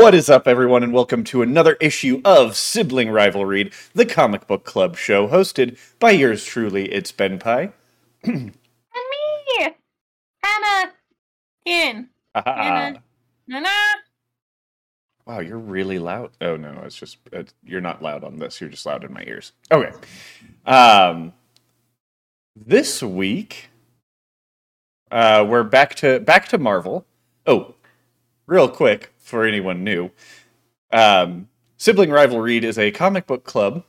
What is up, everyone, and welcome to another issue of Sibling Rivalry, the comic book club show hosted by yours truly, it's Ben Pie. And me, Hannah, in, Ah, Hannah, Nana. wow, you're really loud. Oh no, it's just it, you're not loud on this. You're just loud in my ears. Okay. Um, this week, uh, we're back to back to Marvel. Oh, real quick for anyone new, um, Sibling Rivalry is a comic book club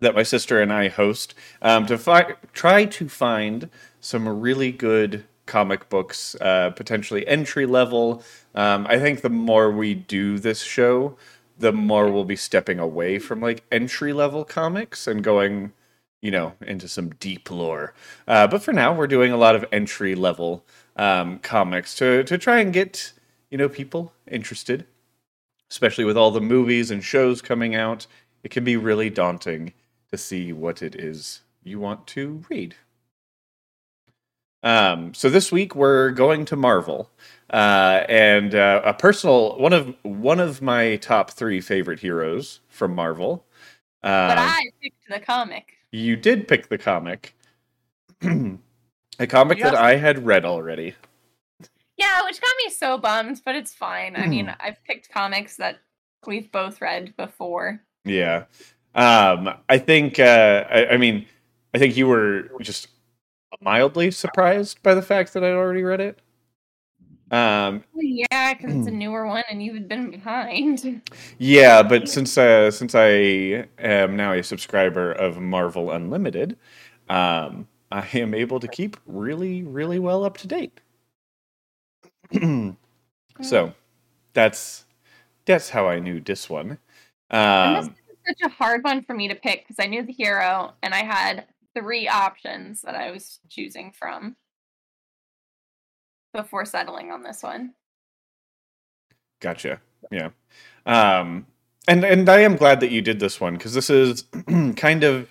that my sister and I host um, to fi- try to find some really good comic books, uh, potentially entry level. Um, I think the more we do this show, the more we'll be stepping away from like entry level comics and going, you know, into some deep lore. Uh, but for now, we're doing a lot of entry level um, comics to to try and get you know people interested, especially with all the movies and shows coming out. It can be really daunting to see what it is you want to read. Um, so this week we're going to Marvel, uh, and uh, a personal one of one of my top three favorite heroes from Marvel. But Um, I picked the comic. you did pick the comic, a comic that I had read already. Yeah, which got me so bummed, but it's fine. I mean, Hmm. I've picked comics that we've both read before. Yeah, um, I think. Uh, I, I mean, I think you were just mildly surprised by the fact that I'd already read it. Um, Yeah, because it's a newer one and you've been behind. Yeah, but since uh, since I am now a subscriber of Marvel Unlimited, um, I am able to keep really, really well up to date. so that's that's how I knew this one. Um, was such a hard one for me to pick because I knew the hero and I had three options that I was choosing from before settling on this one. gotcha. Yeah. Um, and and I am glad that you did this one because this is kind of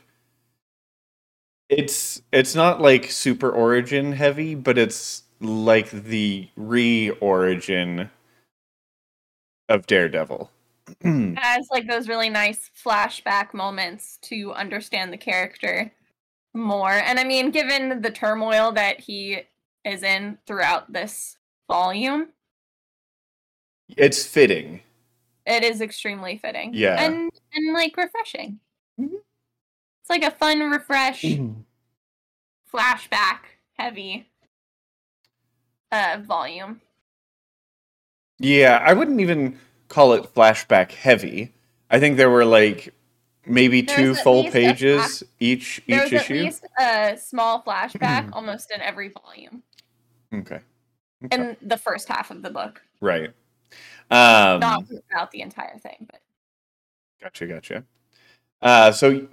it's it's not like super origin heavy, but it's like the re-origin of Daredevil. It has like those really nice flashback moments to understand the character more. And I mean, given the turmoil that he is in throughout this volume, it's fitting. it is extremely fitting. Yeah. And and like refreshing. Mhm. It's like a fun refresh flashback heavy uh volume. Yeah, I wouldn't even call it flashback heavy. I think there were like maybe There's two full pages each each at issue. least a small flashback almost in every volume. Okay. In the first half of the book. Right. Um Not throughout the entire thing, but Gotcha, gotcha. Uh, so,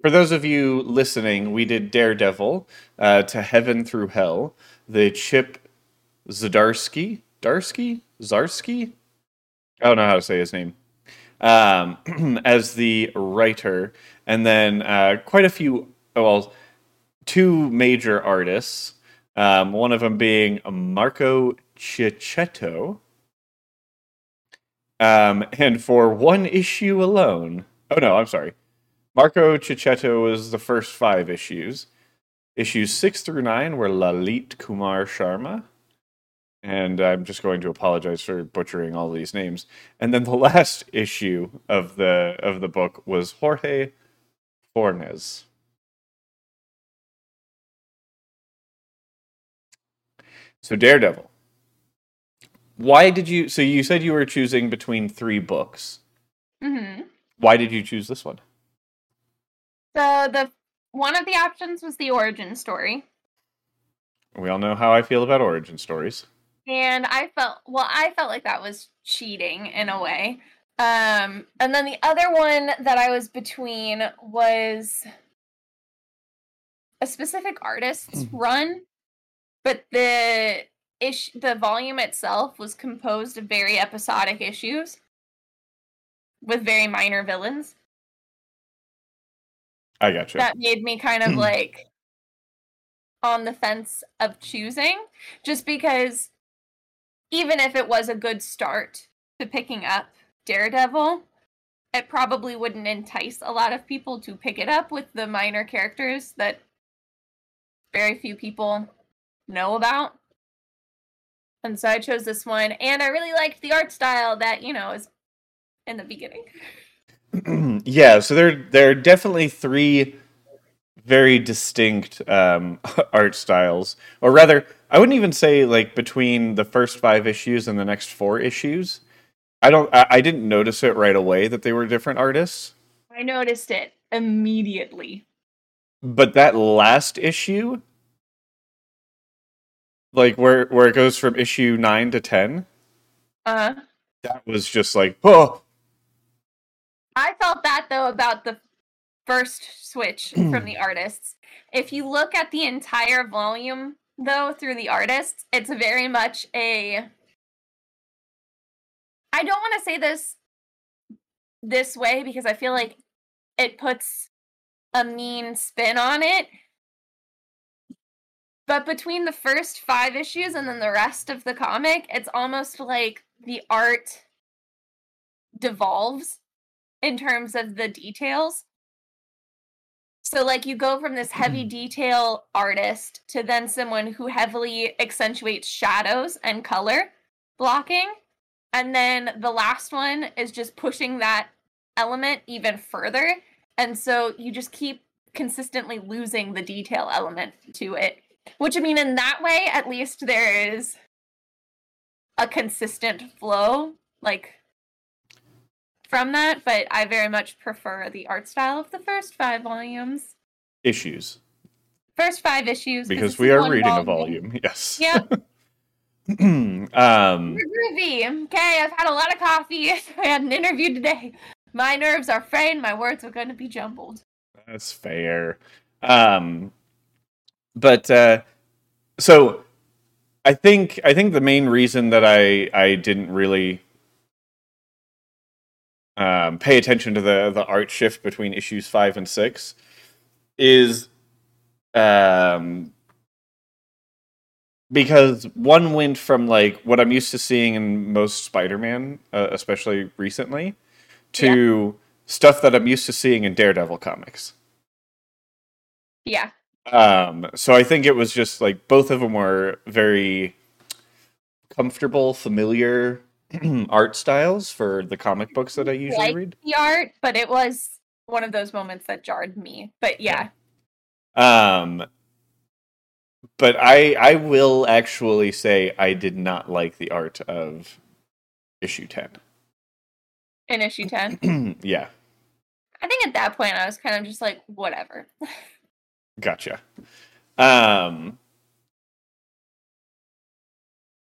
for those of you listening, we did Daredevil uh, to Heaven Through Hell, the Chip Zdarsky, Darsky, Zarsky. I don't know how to say his name. Um, as the writer, and then uh, quite a few, well, two major artists. Um, one of them being Marco Checchetto. Um, and for one issue alone, oh no, I'm sorry. Marco Checchetto was the first five issues. Issues six through nine were Lalit Kumar Sharma. And I'm just going to apologize for butchering all these names. And then the last issue of the of the book was Jorge Fornes. So Daredevil. Why did you so you said you were choosing between three books. hmm Why did you choose this one? the the one of the options was the origin story. We all know how I feel about origin stories. And I felt well, I felt like that was cheating in a way. Um, and then the other one that I was between was a specific artist's run, but the ish the volume itself was composed of very episodic issues with very minor villains. I gotcha. That made me kind of like on the fence of choosing just because even if it was a good start to picking up Daredevil, it probably wouldn't entice a lot of people to pick it up with the minor characters that very few people know about. And so I chose this one, and I really liked the art style that, you know, is in the beginning. yeah, so there there are definitely three very distinct um, art styles, or rather, I wouldn't even say like between the first five issues and the next four issues. I don't. I, I didn't notice it right away that they were different artists. I noticed it immediately. But that last issue, like where where it goes from issue nine to ten, uh huh. that was just like oh. I felt that though about the first switch from the artists. If you look at the entire volume though through the artists, it's very much a I don't want to say this this way because I feel like it puts a mean spin on it. But between the first five issues and then the rest of the comic, it's almost like the art devolves in terms of the details. So, like, you go from this heavy mm. detail artist to then someone who heavily accentuates shadows and color blocking. And then the last one is just pushing that element even further. And so you just keep consistently losing the detail element to it. Which I mean, in that way, at least there is a consistent flow, like from that. But I very much prefer the art style of the first five volumes. Issues. First five issues. Because we are reading volume. a volume. Yes. Yep. um, groovy. Okay, I've had a lot of coffee. I had an interview today. My nerves are frayed. My words are going to be jumbled. That's fair. Um, but uh, so I think I think the main reason that I I didn't really um, pay attention to the the art shift between issues five and six is um because one went from like what I'm used to seeing in most Spider-Man, uh, especially recently, to yeah. stuff that I'm used to seeing in Daredevil comics. Yeah. Um. So I think it was just like both of them were very comfortable, familiar art styles for the comic books that I usually like read. The art, but it was one of those moments that jarred me. But yeah. Um but I I will actually say I did not like the art of issue 10. In issue 10? yeah. I think at that point I was kind of just like whatever. gotcha. Um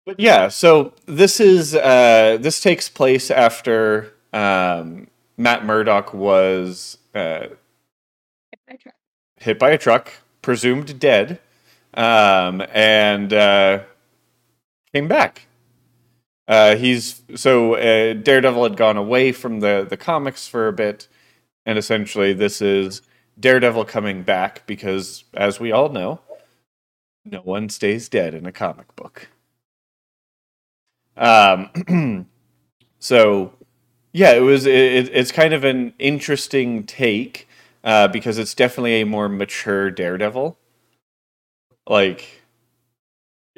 but yeah, so this is uh this takes place after um Matt Murdock was uh hit by a truck, presumed dead um, and uh, came back. Uh, he's so uh, Daredevil had gone away from the the comics for a bit, and essentially this is Daredevil coming back because, as we all know, no one stays dead in a comic book. Um, so yeah, it was it, it's kind of an interesting take uh, because it's definitely a more mature Daredevil. Like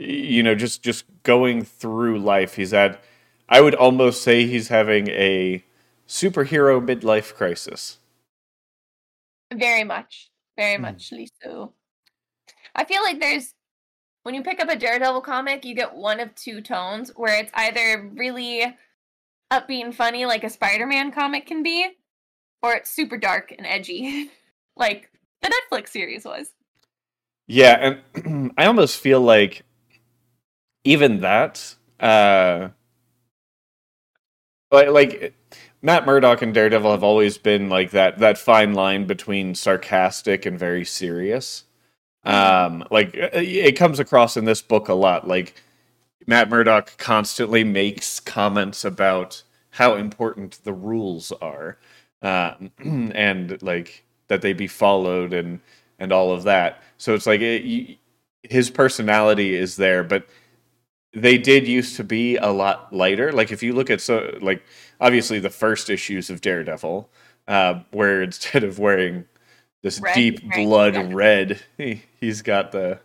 you know just just going through life he's at i would almost say he's having a superhero midlife crisis. Very much. Very hmm. much so i feel like there's when you pick up a daredevil comic you get one of two tones where it's either really upbeat and funny like a spider-man comic can be or it's super dark and edgy like the netflix series was yeah, and I almost feel like even that, uh, like, like Matt Murdock and Daredevil have always been like that that fine line between sarcastic and very serious. Um, like uh, it comes across in this book a lot. Like Matt Murdock constantly makes comments about how important the rules are, um, and like that they be followed and and all of that. So it's like it, his personality is there, but they did used to be a lot lighter. Like if you look at so like obviously the first issues of Daredevil, uh, where instead of wearing this Red, deep right, blood yeah. red, he, he's got the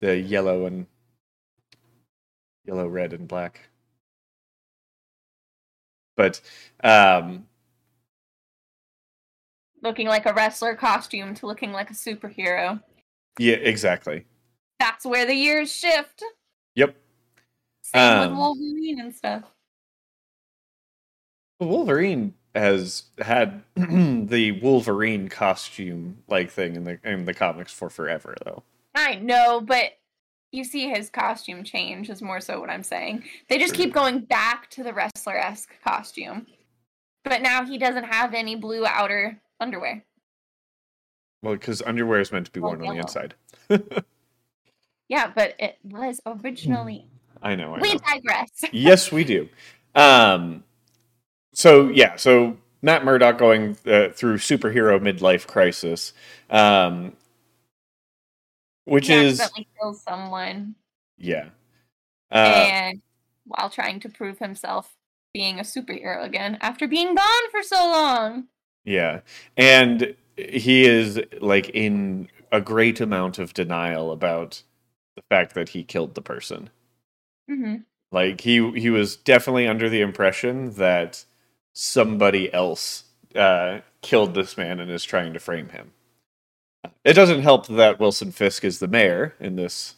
the yellow and yellow, red, and black. But um, Looking like a wrestler costume to looking like a superhero. yeah, exactly. That's where the years shift. Yep. Same with Um, Wolverine and stuff. Wolverine has had the Wolverine costume like thing in the in the comics for forever though. I know, but you see his costume change is more so what I'm saying. They just keep going back to the wrestler esque costume. But now he doesn't have any blue outer underwear. Well, because underwear is meant to be All worn on the inside. Yeah, but it was originally. I know. I We know. digress. yes, we do. Um, so yeah, so Matt Murdock going uh, through superhero midlife crisis, um, which He is kills someone, yeah, uh, and while trying to prove himself being a superhero again after being gone for so long. yeah, and he is like in a great amount of denial about the fact that he killed the person. hmm Like he he was definitely under the impression that somebody else uh, killed this man and is trying to frame him. It doesn't help that Wilson Fisk is the mayor in this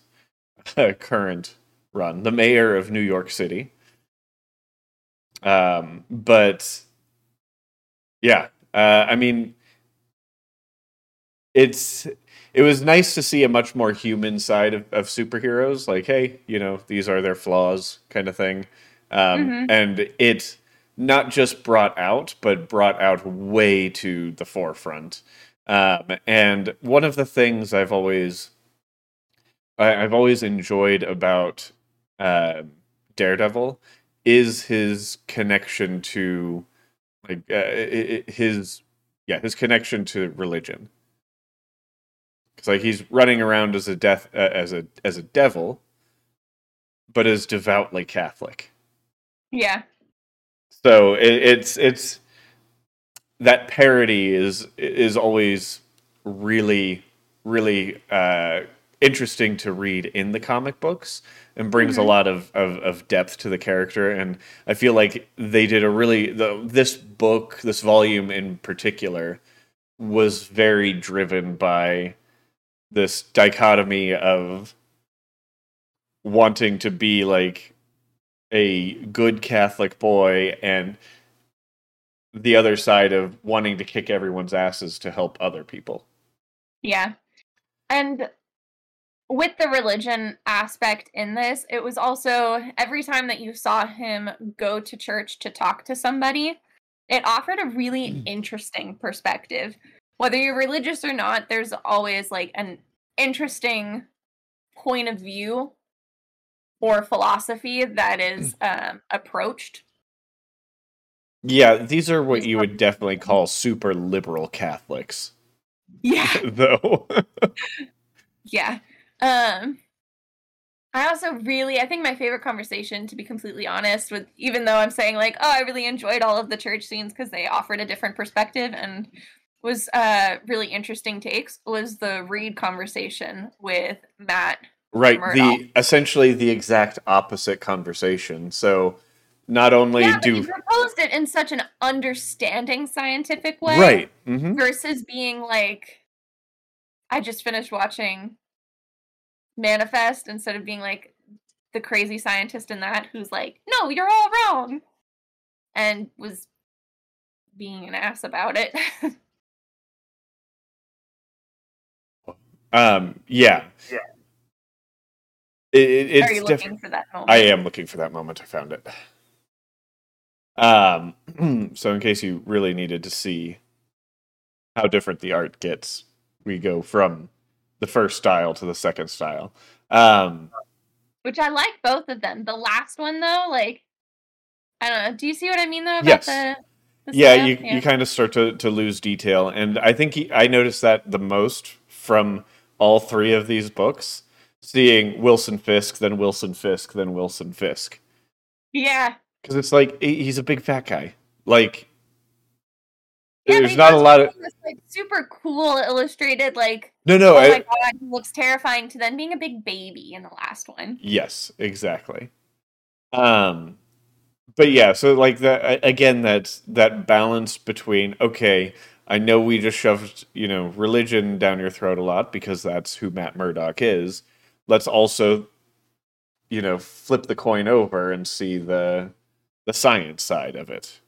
uh, current run, the mayor of New York City. Um, but yeah, uh, I mean, it's it was nice to see a much more human side of, of superheroes. Like, hey, you know, these are their flaws, kind of thing. Um, Mhm. And it not just brought out, but brought out way to the forefront. Um, and one of the things I've always I, I've always enjoyed about uh, Daredevil is his connection to like uh, his yeah his connection to religion. Because like he's running around as a death uh, as a as a devil, but is devoutly Catholic. Yeah. So it, it's it's that parody is is always really really uh, interesting to read in the comic books and brings a Mhm. lot of, of of depth to the character and I feel like they did a really the this book this volume in particular was very driven by this dichotomy of wanting to be like a good Catholic boy and the other side of wanting to kick everyone's asses to help other people. Yeah. And with the religion aspect in this, it was also every time that you saw him go to church to talk to somebody, it offered a really hmm. interesting perspective. Whether you're religious or not, there's always like an interesting point of view or philosophy that is um, approached. Yeah, these are what you would definitely call super liberal Catholics, Yeah. though. Yeah. Um I also really I think my favorite conversation to be completely honest with even though I'm saying like oh I really enjoyed all of the church scenes cuz they offered a different perspective and was uh really interesting takes was the Reed conversation with Matt. Right, Murdock. the essentially the exact opposite conversation. So not only yeah, but do he proposed it in such an understanding scientific way right, hmm versus being like I just finished watching Manifest instead of being like the crazy scientist in that who's like, "No, you're all wrong." And was being an ass about it. um, yeah, Yeah. It, it- Are you it's looking for that moment? I am looking for that moment. I found it. Um, so in case you really needed to see how different the art gets, we go from the first style to the second style. Um, Which I like both of them. The last one though, like I don't know. Do you see what I mean though about Yes. the, the yeah, style? you you kind of start to to lose detail, and I think he, I noticed that the most from all three of these books. Seeing Wilson Fisk, then Wilson Fisk, then Wilson Fisk. Yeah. Because it's like he's a big fat guy. Like Yeah, there's not a lot of this, like super cool illustrated like no no. oh I- my god he looks terrifying to then being a big baby in the last one. Yes, exactly. Um, but yeah, so like that again, that's that balance between okay, I know we just shoved you know religion down your throat a lot because that's who Matt Murdock is. Let's also, you know, flip the coin over and see the the science side of it.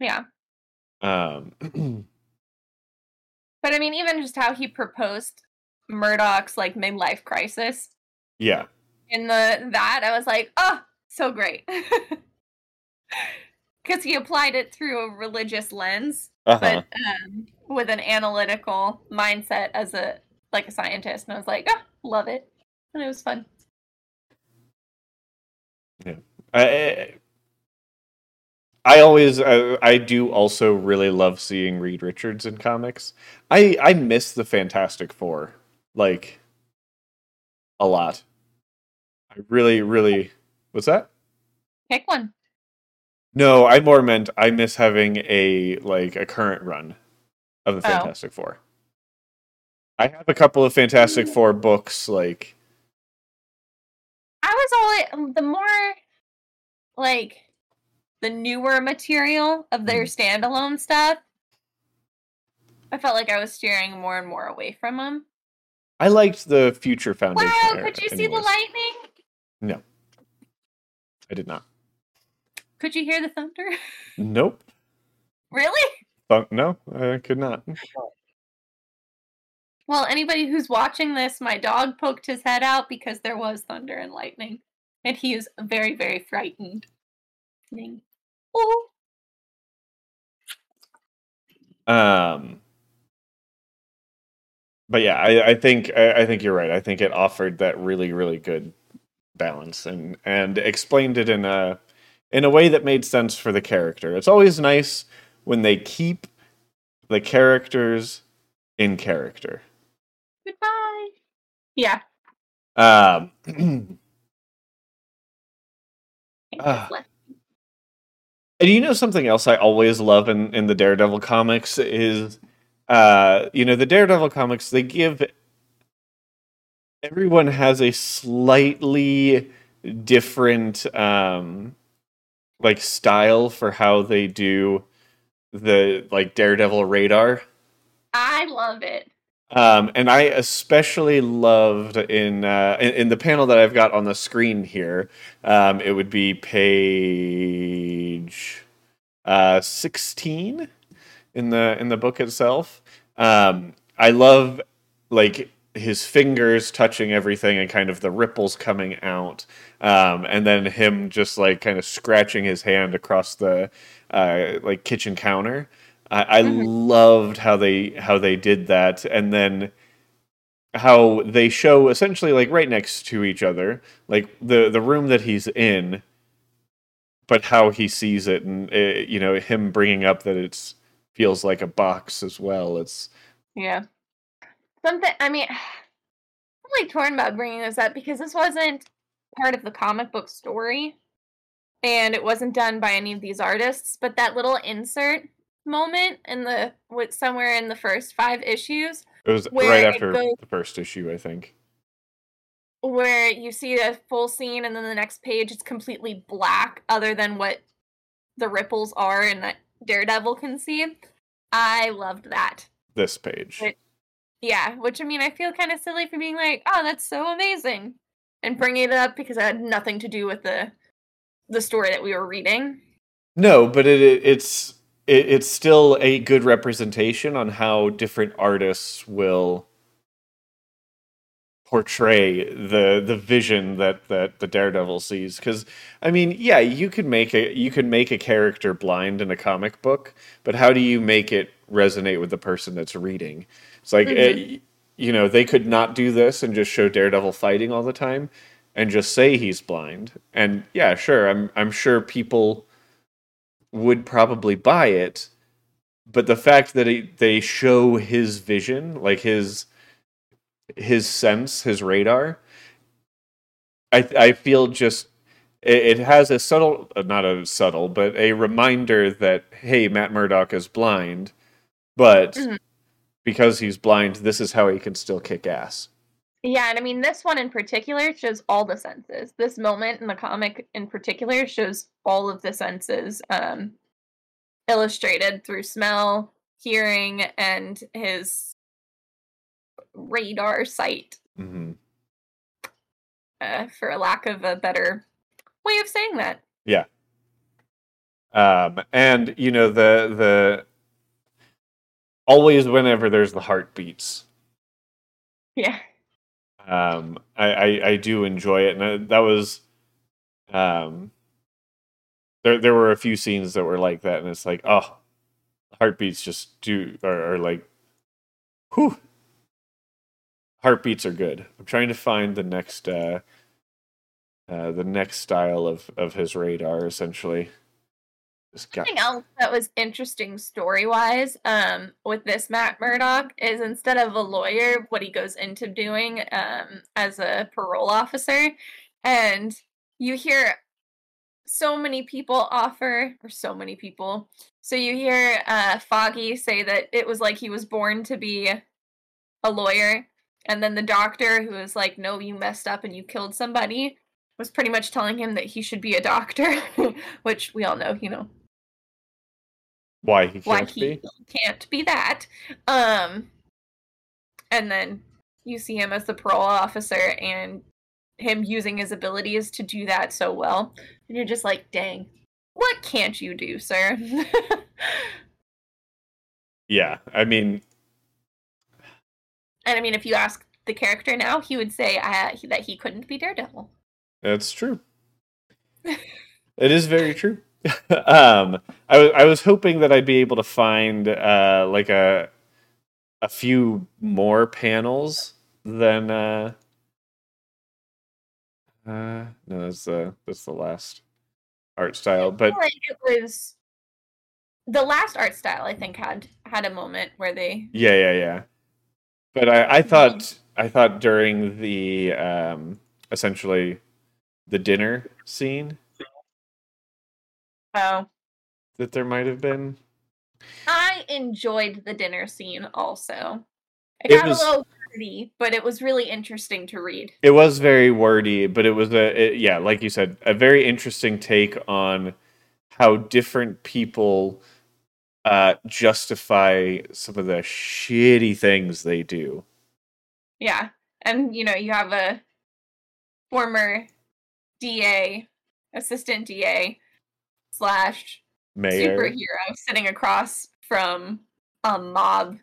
Yeah. Um, But I mean even just how he proposed Murdock's like midlife crisis yeah, in the that I was like, oh, so great. Because he applied it through a religious lens, uh-huh. but um, with an analytical mindset as a like a scientist, and I was like, oh, love it, and it was fun. Yeah, I, I always I, I do also really love seeing Reed Richards in comics. I I miss the Fantastic Four like a lot. I really really what's that? Pick one. No, I more meant I miss having a like a current run of the Oh. Fantastic Four. I have a couple of Fantastic mm. Four books like I was always um, the more like the newer material of their mm. standalone stuff. I felt like I was steering more and more away from them. I liked the Future Foundation. Wow, could you see the lightning? No, I did not. Could you hear the thunder? Nope. really? No, I could not. Well, anybody who's watching this, my dog poked his head out because there was thunder and lightning, and he is very, very frightened. Oh, Um, but yeah, I, I think I, I think you're right. I think it offered that really really good balance and and explained it in a in a way that made sense for the character. It's always nice when they keep the characters in character. goodbye. Yeah. Um, left. And you know something else I always love in, in the Daredevil comics is uh you know the Daredevil comics they give everyone has a slightly different um like style for how they do the like Daredevil radar. I love it. Um, and I especially loved in, uh, in in the panel that I've got on the screen here. Um, it would be page uh, sixteen in the in the book itself. Um, I love like his fingers touching everything and kind of the ripples coming out, um, and then him just like kind of scratching his hand across the uh, like kitchen counter. I, I Mhm. loved how they how they did that, and then how they show essentially like right next to each other, like the the room that he's in, but how he sees it, and uh, you know him bringing up that it's feels like a box as well. It's Yeah. Something, I mean, I'm like torn about bringing this up because this wasn't part of the comic book story and it wasn't done by any of these artists, but that little insert moment in the, with somewhere in the first five issues it was right after goes- the first issue, I think. where you see the full scene and then the next page it's completely black other than what the ripples are and that Daredevil can see. I loved that. This page. It- Yeah, which I mean, I feel kind of silly for being like, "Oh, that's so amazing," and bringing it up because it had nothing to do with the the story that we were reading. No, but it, it it's it, it's still a good representation on how different artists will portray the the vision that that the Daredevil sees. Because I mean, yeah, you could make a you could make a character blind in a comic book, but how do you make it resonate with the person that's reading? It's like eh, you know they could not do this and just show Daredevil fighting all the time and just say he's blind. And yeah, sure, I'm I'm sure people would probably buy it, but the fact that it, they show his vision, like his his sense, his radar, I I feel just it, it has a subtle, uh, not a subtle, but a reminder that hey, Matt Murdock is blind, but Mhm. Because he's blind, this is how he can still kick ass. Yeah, and I mean this one in particular shows all the senses. This moment in the comic in particular shows all of the senses um illustrated through smell, hearing, and his radar sight, hmm uh, for a lack of a better way of saying that. Yeah. Um, and you know the the always whenever there's the heartbeats, Yeah. um, I, I I do enjoy it, and that was um, there there were a few scenes that were like that, and it's like oh, heartbeats just do are, are like, whew, heartbeats are good. I'm trying to find the next uh, uh the next style of of his radar essentially. Something else that was interesting story wise um, with this Matt Murdock is instead of a lawyer, what he goes into doing um, as a parole officer. And you hear so many people offer, or so many people. So you hear uh, Foggy say that it was like he was born to be a lawyer. And then the doctor, who was like, no, you messed up and you killed somebody, was pretty much telling him that he should be a doctor, which we all know, you know, why he can't he be. can't be that. Um, and then you see him as the parole officer and him using his abilities to do that so well. And you're just like, dang, what can't you do, sir? Yeah, I mean, and I mean, if you ask the character now, he would say uh, that he couldn't be Daredevil. that's true. it is very true. um, I was I was hoping that I'd be able to find uh like a a few more panels than uh uh no that's the that's the last art style but like it was the last art style. I think had had a moment where they Yeah, yeah, yeah. But I, I thought I thought during the um essentially the dinner scene oh that there might have been. I enjoyed the dinner scene also. It, It got was- a little wordy, but it was really interesting to read. It was very wordy, but it was a it, yeah, like you said, a very interesting take on how different people uh justify some of the shitty things they do. Yeah. And you know, you have a former DA, assistant DA slash Mayor. superhero sitting across from a mob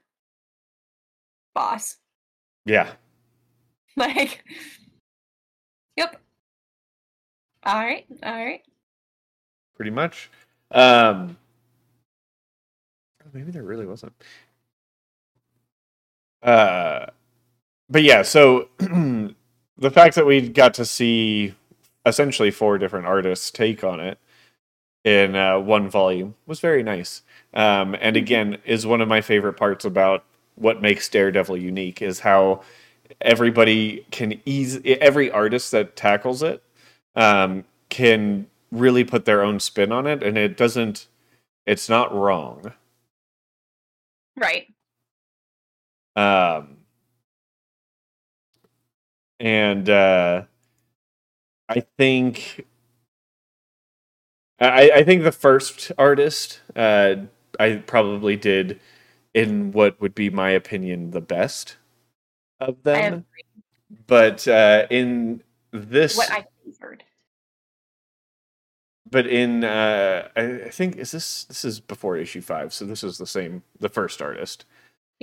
boss. Yeah. Like Yep. Alright, alright. pretty much. Um, maybe there really wasn't. Uh, but yeah, so the fact that we got to see essentially four different artists take on it in uh, one volume was very nice. Um, and again, is one of my favorite parts about what makes Daredevil unique is how everybody can ease every artist that tackles it um, can really put their own spin on it, and it doesn't. It's not wrong. Right. Um, and uh, I think I, I think the first artist uh, I probably did in what would be my opinion the best of them, but uh, in this what I favored. but in uh I, I think is this this is before issue five so this is the same the first artist.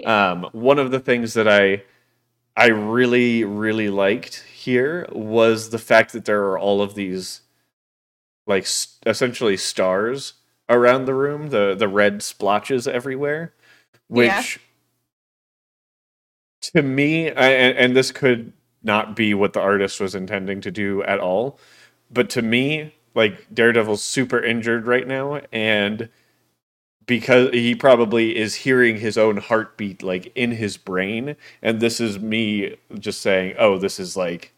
Um one of the things that i i really really liked here was the fact that there are all of these like essentially stars around the room the the red splotches everywhere which Yeah. to me I, and, and this could not be what the artist was intending to do at all but to me like daredevil's super injured right now and because he probably is hearing his own heartbeat like in his brain and this is me just saying oh this is like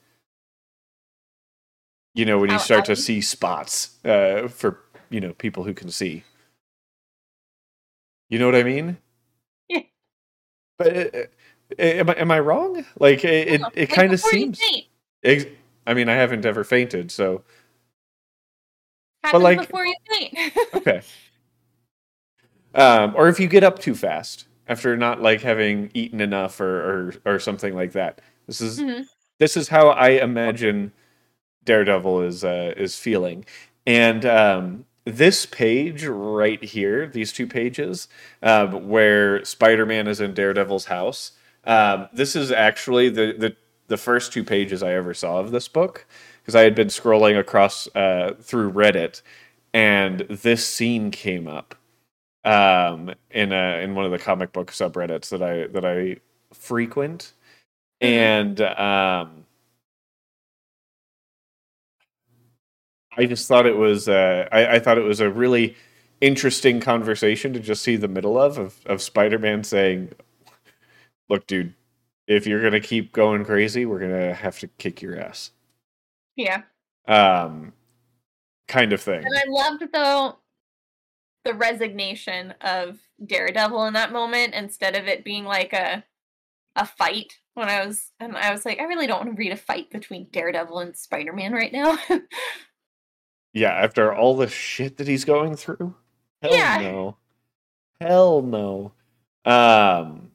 you know when you start to see spots uh for you know people who can see you know what i mean Yeah. but uh, uh, am I, am I wrong like it it, it kind of seems ex- i mean i haven't ever fainted so Happens like- before you faint. okay. Um, or if you get up too fast after not like having eaten enough or or, or something like that. This is Mhm. this is how I imagine Daredevil is uh, is feeling. And um, this page right here, these two pages, um, where Spider Man is in Daredevil's house. Um, this is actually the, the the first two pages I ever saw of this book because I had been scrolling across uh, through Reddit, and this scene came up um, in a, in one of the comic book subreddits that I that I frequent, Mhm. and um, I just thought it was uh, I, I thought it was a really interesting conversation to just see the middle of of, of Spider Man saying, "Look, dude, if you're gonna keep going crazy, we're gonna have to kick your ass." yeah. Um, kind of thing. And I loved though the resignation of Daredevil in that moment instead of it being like a a fight when I was and I was like, I really don't want to read a fight between Daredevil and Spider-Man right now. Yeah, after all the shit that he's going through. Hell Yeah. no. Hell no. Um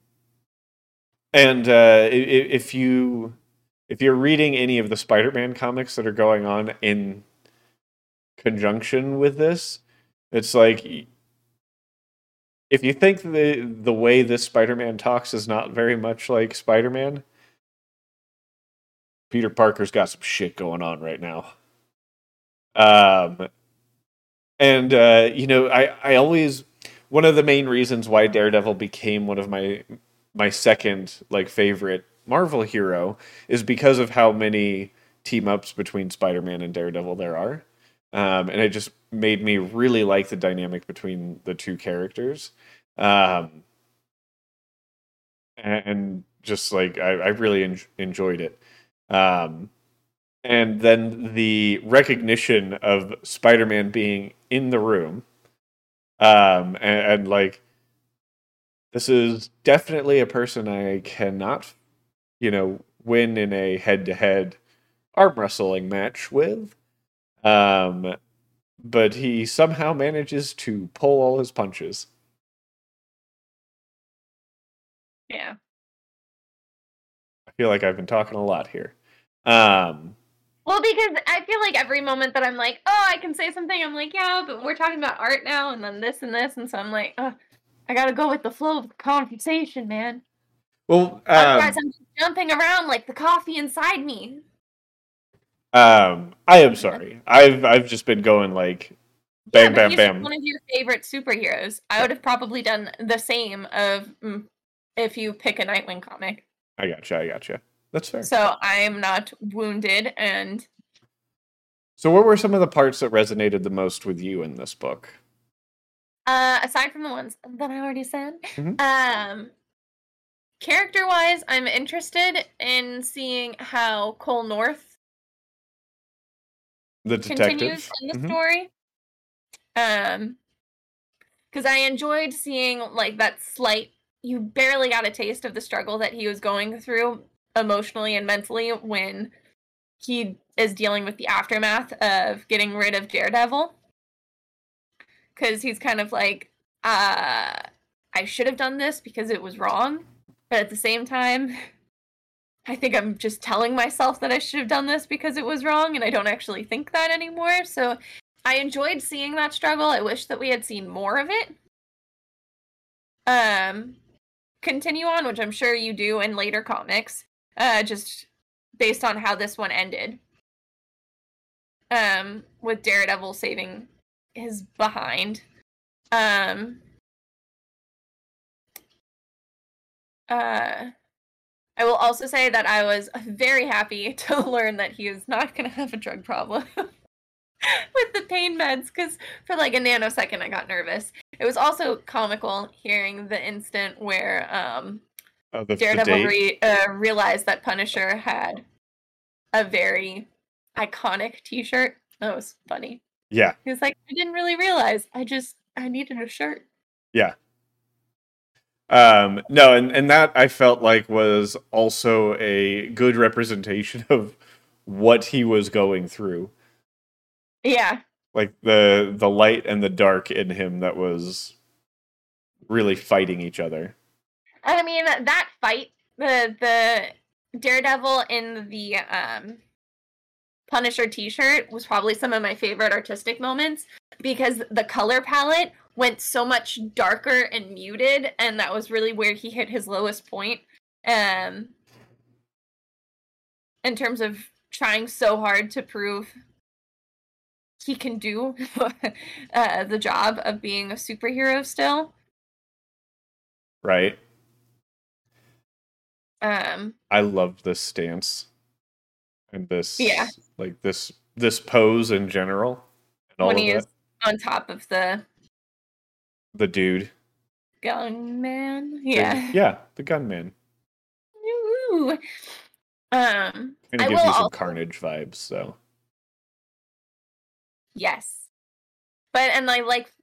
and uh if you if you're reading any of the Spider-Man comics that are going on in conjunction with this, it's like if you think the the way this Spider-Man talks is not very much like Spider-Man, Peter Parker's got some shit going on right now. Um, and uh, you know, I I always one of the main reasons why Daredevil became one of my my second like favorite Marvel hero is because of how many team ups between Spider-Man and Daredevil there are. Um, and it just made me really like the dynamic between the two characters. Um, and, and just like I, I really en- enjoyed it. Um, and then the recognition of Spider-Man being in the room, um, and, and like this is definitely a person I cannot, you know, win in a head-to-head arm wrestling match with. Um, but he somehow manages to pull all his punches. yeah. I feel like I've been talking a lot here. Um, Well, because I feel like every moment that I'm like, oh, I can say something, I'm like, yeah, but we're talking about art now, and then this and this, and so I'm like, oh, I gotta go with the flow of the conversation, man. well, Otherwise, um, I'm jumping around like the coffee inside me. um, I am sorry. I've I've just been going like Yeah, bam, but bam, bam. One of your favorite superheroes. I would have probably done the same of mm, if you pick a Nightwing comic. I gotcha. I gotcha. That's fair. So I am not wounded, and So, what were some of the parts that resonated the most with you in this book? uh, aside from the ones that I already said, Mhm. um, character-wise, I'm interested in seeing how Cole North The continues detective. in the Mhm. story. Um, because I enjoyed seeing like that slight. You barely got a taste of the struggle that he was going through emotionally and mentally when he is dealing with the aftermath of getting rid of Daredevil. Because he's kind of like, uh, I should have done this because it was wrong, but at the same time, I think I'm just telling myself that I should have done this because it was wrong, and I don't actually think that anymore. So I enjoyed seeing that struggle. I wish that we had seen more of it. Um, continue on, which I'm sure you do in later comics, uh, just based on how this one ended. Um, with Daredevil saving his behind. Um, uh, I will also say that I was very happy to learn that he is not going to have a drug problem with the pain meds because for like a nanosecond I got nervous. It was also comical hearing the instant where um, Oh, the, the Daredevil date? re- uh, realized that Punisher had a very iconic T-shirt. That was funny. Yeah, He was like, "I didn't really realize. I just I needed a shirt." yeah. Um, no, and, and that I felt like was also a good representation of what he was going through. Yeah, Like the the light and the dark in him that was really fighting each other. I mean that fight, the the Daredevil in the um Punisher T-shirt was probably some of my favorite artistic moments because the color palette went so much darker and muted, and that was really where he hit his lowest point. Um, in terms of trying so hard to prove he can do uh, the job of being a superhero still. Right? Um, I love this stance. And this Yeah. like this this pose in general. And all when he is on top of the The dude. gunman. The- Yeah. yeah, the gunman. Woo. Um, Kind I of gives you some also- carnage vibes, so yes. But and I like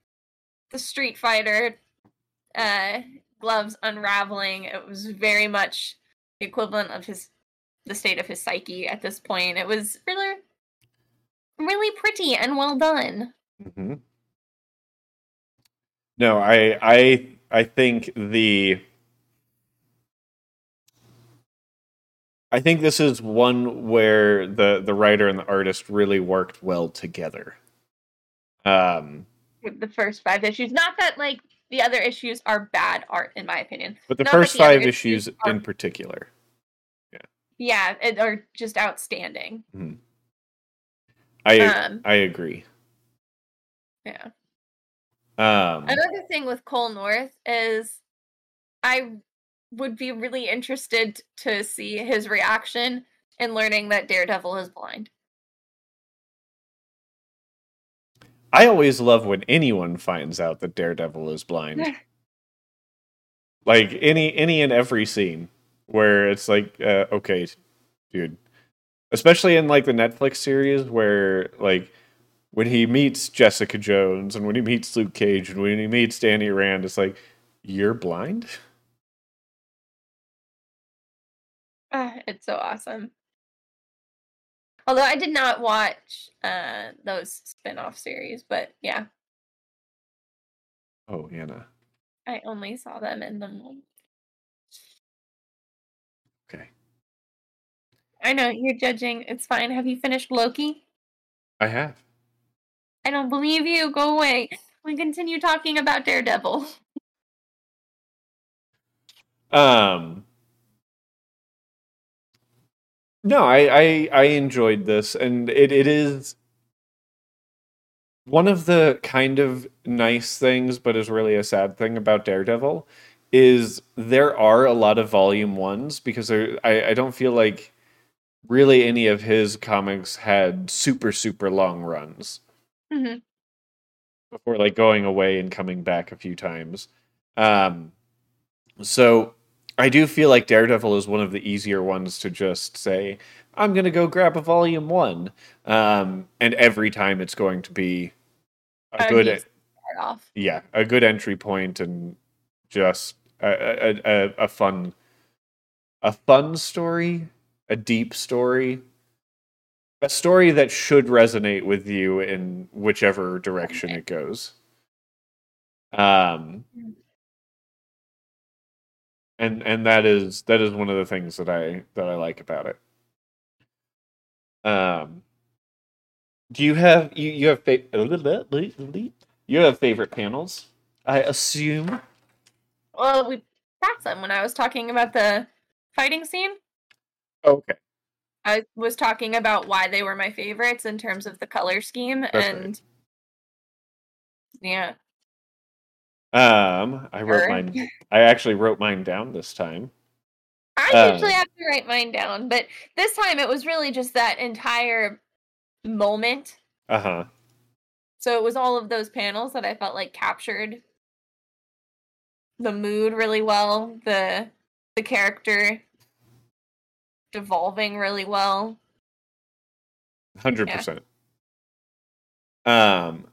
the Street Fighter uh gloves unraveling. It was very much equivalent of his the state of his psyche at this point. It was really really pretty and well done. hmm No, I I I think the I think this is one where the the writer and the artist really worked well together. Um, With the first five issues. Not that like the other issues are bad art in my opinion. but the Not first the five issues issues are- in particular, Yeah, yeah, it, are just outstanding. I Um, I agree. yeah. Um, Another thing with Cole North is I would be really interested to see his reaction in learning that Daredevil is blind. I always love when anyone finds out that Daredevil is blind. like any any and every scene where it's like, uh, okay, dude. Especially in like the Netflix series where like when he meets Jessica Jones and when he meets Luke Cage and when he meets Danny Rand, it's like, you're blind? Ah, it's so awesome. Although I did not watch uh, those spin-off series, but yeah, Oh, Anna. I only saw them in the one. Okay. I know you're judging. It's fine. Have you finished Loki? I have. I don't believe you. Go away. We continue talking about Daredevil. Um No, I, I I enjoyed this and it, it is one of the kind of nice things, but is really a sad thing about Daredevil is there are a lot of volume ones because there I, I don't feel like really any of his comics had super, super long runs Mhm. before like going away and coming back a few times. Um, so I do feel like Daredevil is one of the easier ones to just say, I'm going to go grab a volume one. Um, and every time it's going to be a good, Start off. yeah, a good entry point and just a, a, a, a fun, a fun story, a deep story, a story that should resonate with you in whichever direction it goes. Um, and and that is that is one of the things that I that I like about it. Um, do you have you you have fa- you have favorite panels? I assume. Well, we passed them when I was talking about the fighting scene. Okay. I was talking about why they were my favorites in terms of the color scheme right. and yeah. Um, I wrote Sure. mine. I actually wrote mine down this time. I Uh, usually have to write mine down, but this time it was really just that entire moment. Uh huh. So it was all of those panels that I felt like captured the mood really well. The the character devolving really well. Hundred percent. Um,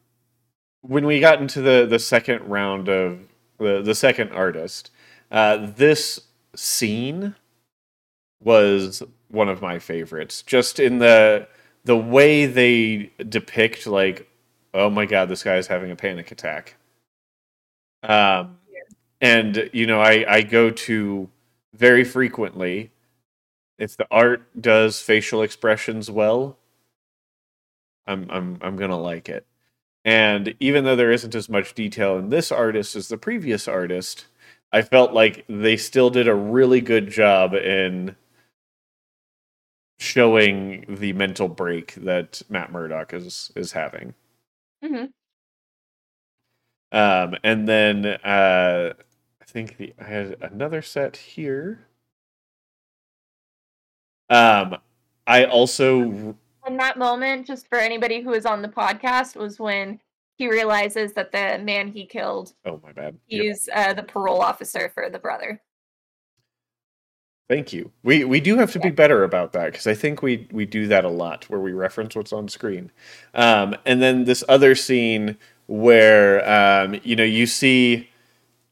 when we got into the the second round of the the second artist, uh, this scene was one of my favorites. Just in the the way they depict, like, oh my god, this guy is having a panic attack. Um, and you know, I I go to very frequently if the art does facial expressions well, I'm I'm I'm gonna like it. And even though there isn't as much detail in this artist as the previous artist, I felt like they still did a really good job in showing the mental break that Matt Murdock is is having. hmm Um, and then uh, I think the I had another set here. Um, I also In that moment, just for anybody who was on the podcast, was when he realizes that the man he killed, oh my bad. Yep. he's uh, the parole officer for the brother. Thank you. We we do have to be better about that because I think we we do that a lot where we reference what's on screen. Um, and then this other scene where um, you know you see,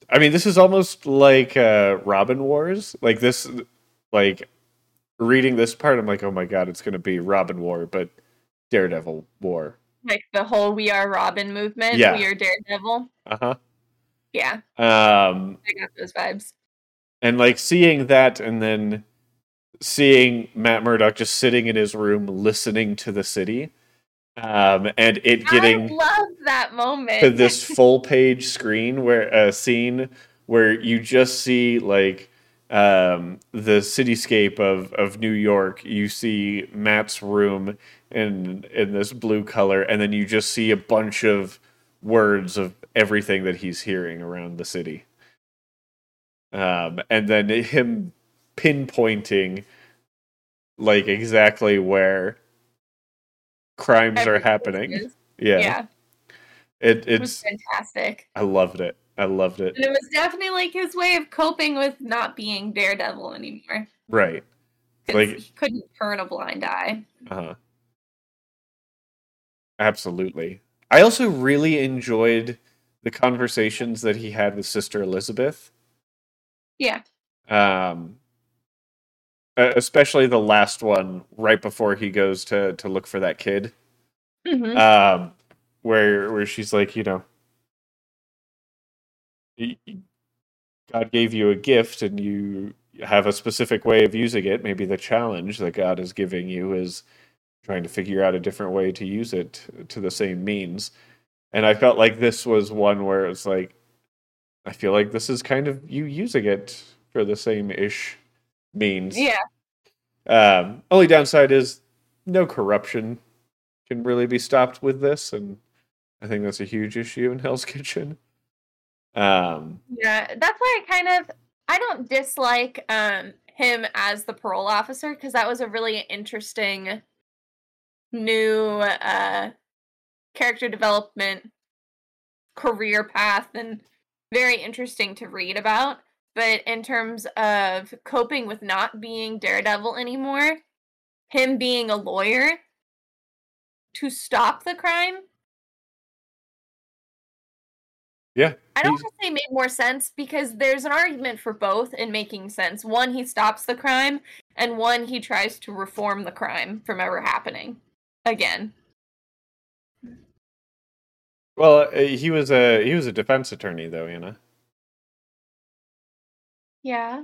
I mean, this is almost like uh, Robin Wars. Like this, like reading this part, I'm like, oh my god, it's going to be Robin War, but Daredevil War. Like the whole "We Are Robin" movement. Yeah. We are Daredevil. Uh huh. Yeah. Um, I got those vibes. and like seeing that and then seeing Matt Murdock just sitting in his room listening to the city um, and it I getting love that moment. to this full page screen where a scene where you just see like um, the cityscape of, of New York. You see Matt's room in in this blue color, and then you just see a bunch of words of everything that he's hearing around the city. Um, and then him pinpointing like exactly where crimes are happening. is- Yeah, yeah, it, it was it's fantastic. I loved it. I loved it. And it was definitely like his way of coping with not being Daredevil anymore. Right. Like- he couldn't turn a blind eye. Uh-huh. Absolutely. I also really enjoyed the conversations that he had with Sister Elizabeth. Yeah. Um especially the last one right before he goes to to look for that kid. hmm Um where where she's like, you know, God gave you a gift and you have a specific way of using it. Maybe the challenge that God is giving you is trying to figure out a different way to use it to the same means. And I felt like this was one where it's like, I feel like this is kind of you using it for the same ish means. Yeah. Um, only downside is no corruption can really be stopped with this, and I think that's a huge issue in Hell's Kitchen. Um, Yeah. That's why I kind of I don't dislike um him as the parole officer because that was a really interesting new uh character development career path and very interesting to read about. But in terms of coping with not being Daredevil anymore, him being a lawyer to stop the crime, yeah, I don't he's- want say made more sense because there's an argument for both in making sense. One, he stops the crime, and one, he tries to reform the crime from ever happening again. well, uh, he was a he was a defense attorney though, you know. Yeah.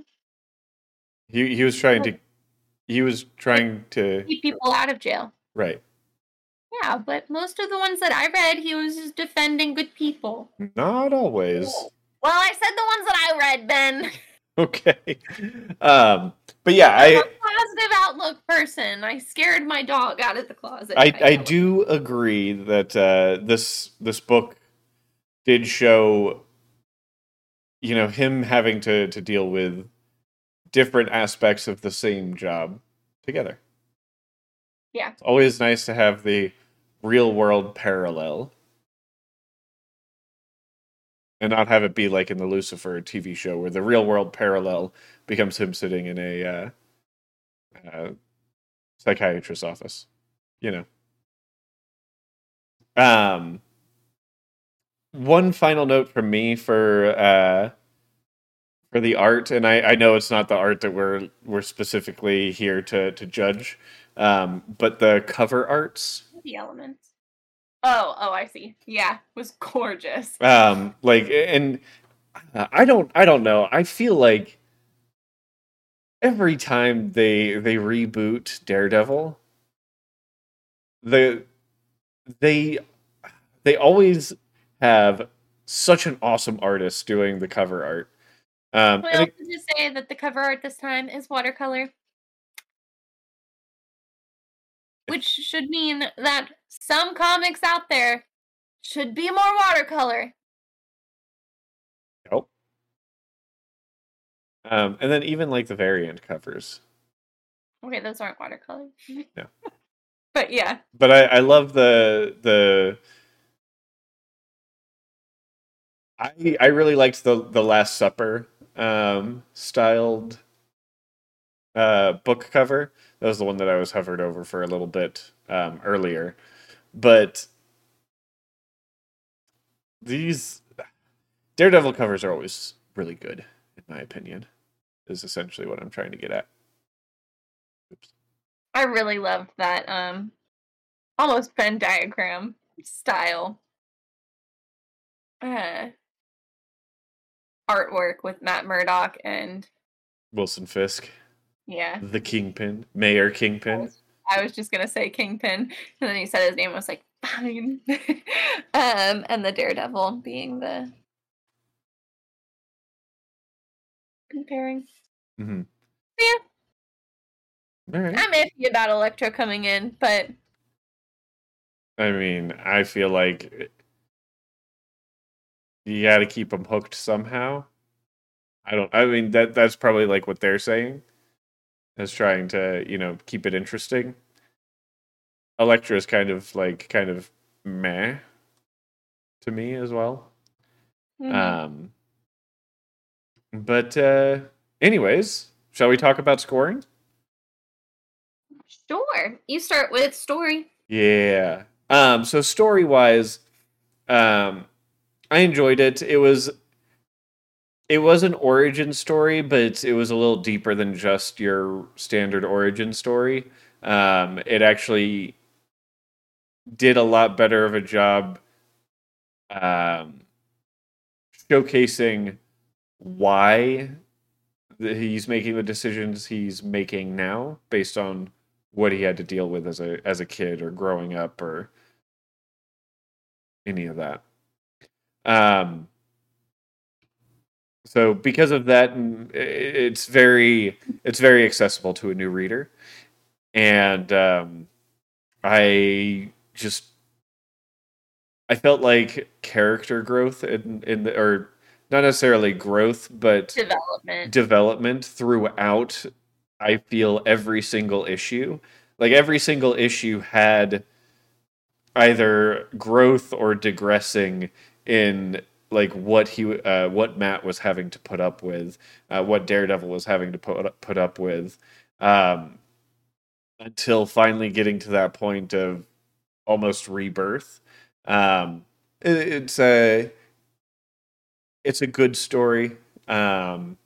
He he was trying to he was trying to Keep people out of jail. right. Yeah, but most of the ones that I read, he was just defending good people. Not always. Well, I said the ones that I read, Ben. Okay. Um, but yeah, I'm a I positive outlook person. I scared my dog out of the closet. I, I do agree that uh, this this book did show you know him having to to deal with different aspects of the same job together. Yeah. It's always nice to have the real world parallel. and not have it be like in the Lucifer TV show where the real world parallel becomes him sitting in a uh, uh, psychiatrist's office. You know. Um, one final note from me for uh, for the art, and I, I know it's not the art that we're we're specifically here to to judge, um, but the cover arts. The elements. Oh, oh, I see. Yeah, was gorgeous. Um, like, and I don't, I don't know. I feel like every time they they reboot Daredevil, the they they always have such an awesome artist doing the cover art. Um, Can we also just say that the cover art this time is watercolor? Which should mean that some comics out there should be more watercolor. Nope. Um, and then even like the variant covers. Okay, those aren't watercolor. No. but yeah. But I, I love the the I I really liked the the Last Supper um styled uh book cover. That was the one that I was hovered over for a little bit um earlier. But these Daredevil covers are always really good, in my opinion. Is essentially what I'm trying to get at. Oops. I really loved that um almost Venn diagram style uh artwork with Matt Murdock and Wilson Fisk, yeah. the Kingpin, Mayor I Kingpin. was, I was just gonna say Kingpin, and then he said his name. I was like, fine. um, and the Daredevil being the comparing. Mm-hmm. Yeah. All right. I'm iffy about Elektra coming in, but I mean, I feel like you got to keep them hooked somehow. I don't. I mean that that's probably like what they're saying, is trying to you know keep it interesting. Elektra is kind of like kind of meh to me as well. mhm. Um, but uh, anyways, shall we talk about scoring? sure. You start with story. Yeah. Um, so story wise, um, I enjoyed it. It was it was an origin story, but it was a little deeper than just your standard origin story. Um, it actually did a lot better of a job um, showcasing why he's making the decisions he's making now based on what he had to deal with as a as a kid or growing up or any of that. Um, so because of that, mm, it's very it's very accessible to a new reader, and um, I just I felt like character growth in in the or not necessarily growth, but Development. development throughout I feel every single issue. Like every single issue had either growth or digressing in like what he uh, what Matt was having to put up with, uh, what Daredevil was having to put put up with, um, until finally getting to that point of almost rebirth. Um, it, it's a it's a good story. Um,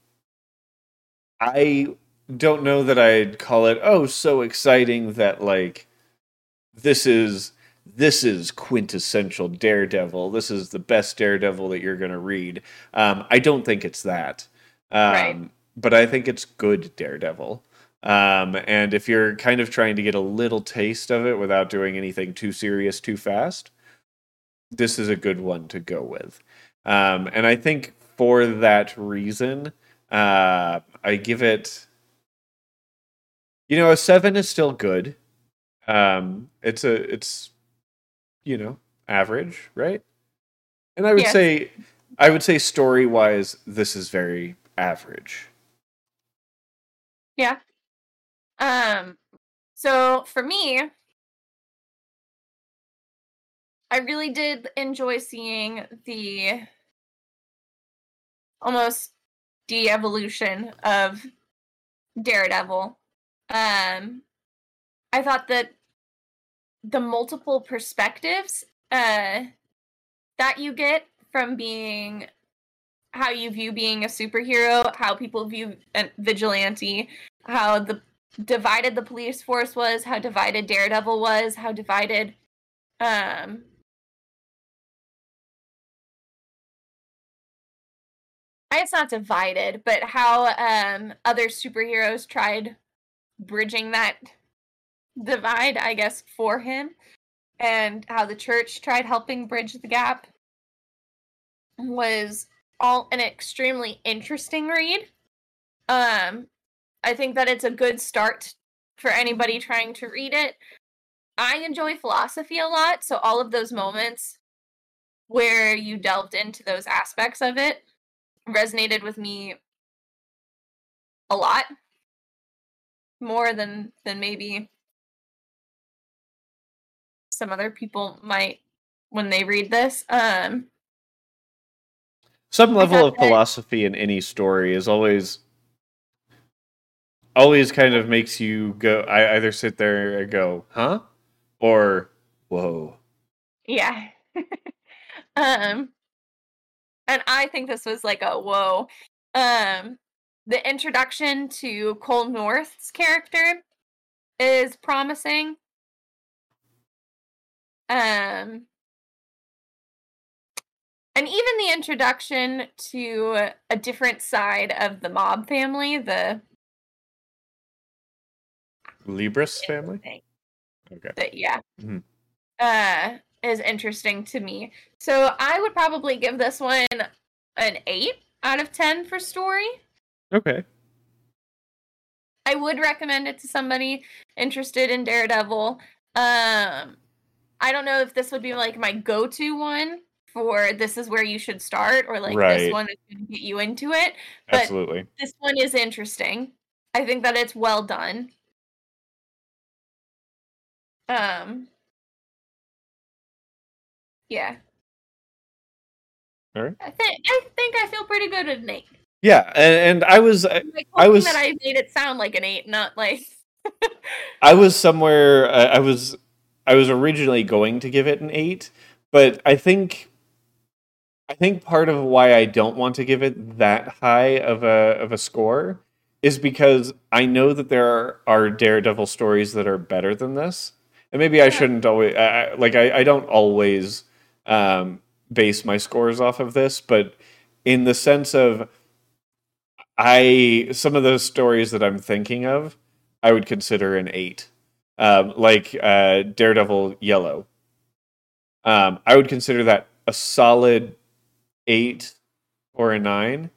I don't know that I'd call it oh so exciting that like this is this is quintessential Daredevil. This is the best Daredevil that you're going to read. Um, I don't think it's that, um, Right. but I think it's good Daredevil. Um, and if you're kind of trying to get a little taste of it without doing anything too serious too fast, this is a good one to go with. Um, and I think for that reason, uh, I give it. You know, a seven is still good. Um, it's a it's, you know, average, right? And I would Yes. say, I would say story wise, this is very average. Yeah. Um so for me I really did enjoy seeing the almost de-evolution of Daredevil. Um, I thought that the multiple perspectives uh, that you get from being how you view being a superhero, how people view vigilante, how the divided the police force was, how divided Daredevil was, how divided um it's not divided, but how um other superheroes tried bridging that divide, I guess, for him, and how the church tried helping bridge the gap was all an extremely interesting read. Um, I think that it's a good start for anybody trying to read it. I enjoy philosophy a lot, so all of those moments where you delved into those aspects of it resonated with me a lot more than than maybe some other people might when they read this um some level of philosophy in any story is always always kind of makes you go i either sit there and go huh? or whoa. Yeah. Um and i think this was like a whoa. Um the introduction to cole north's character is promising um and even the introduction to a different side of the mob family, the Libris family. Okay. The, yeah. Mm-hmm. Uh, is interesting to me. So I would probably give this one an eight out of ten for story. Okay. I would recommend it to somebody interested in Daredevil. Um, I don't know if this would be like my go-to one for this is where you should start or like right. this one is going to get you into it. But Absolutely. This one is interesting. I think that it's well done. Um Yeah. All right. I think I think I feel pretty good at an eight. Yeah, and, and I was like, I was that I made it sound like an eight, not like I was somewhere uh, I was I was originally going to give it an eight, but I think I think part of why I don't want to give it that high of a of a score is because I know that there are, are Daredevil stories that are better than this, and maybe I shouldn't always I, like I, I don't always um, base my scores off of this, but in the sense of I some of those stories that I'm thinking of, I would consider an eight, um, like uh, Daredevil Yellow. Um, I would consider that a solid eight or a nine.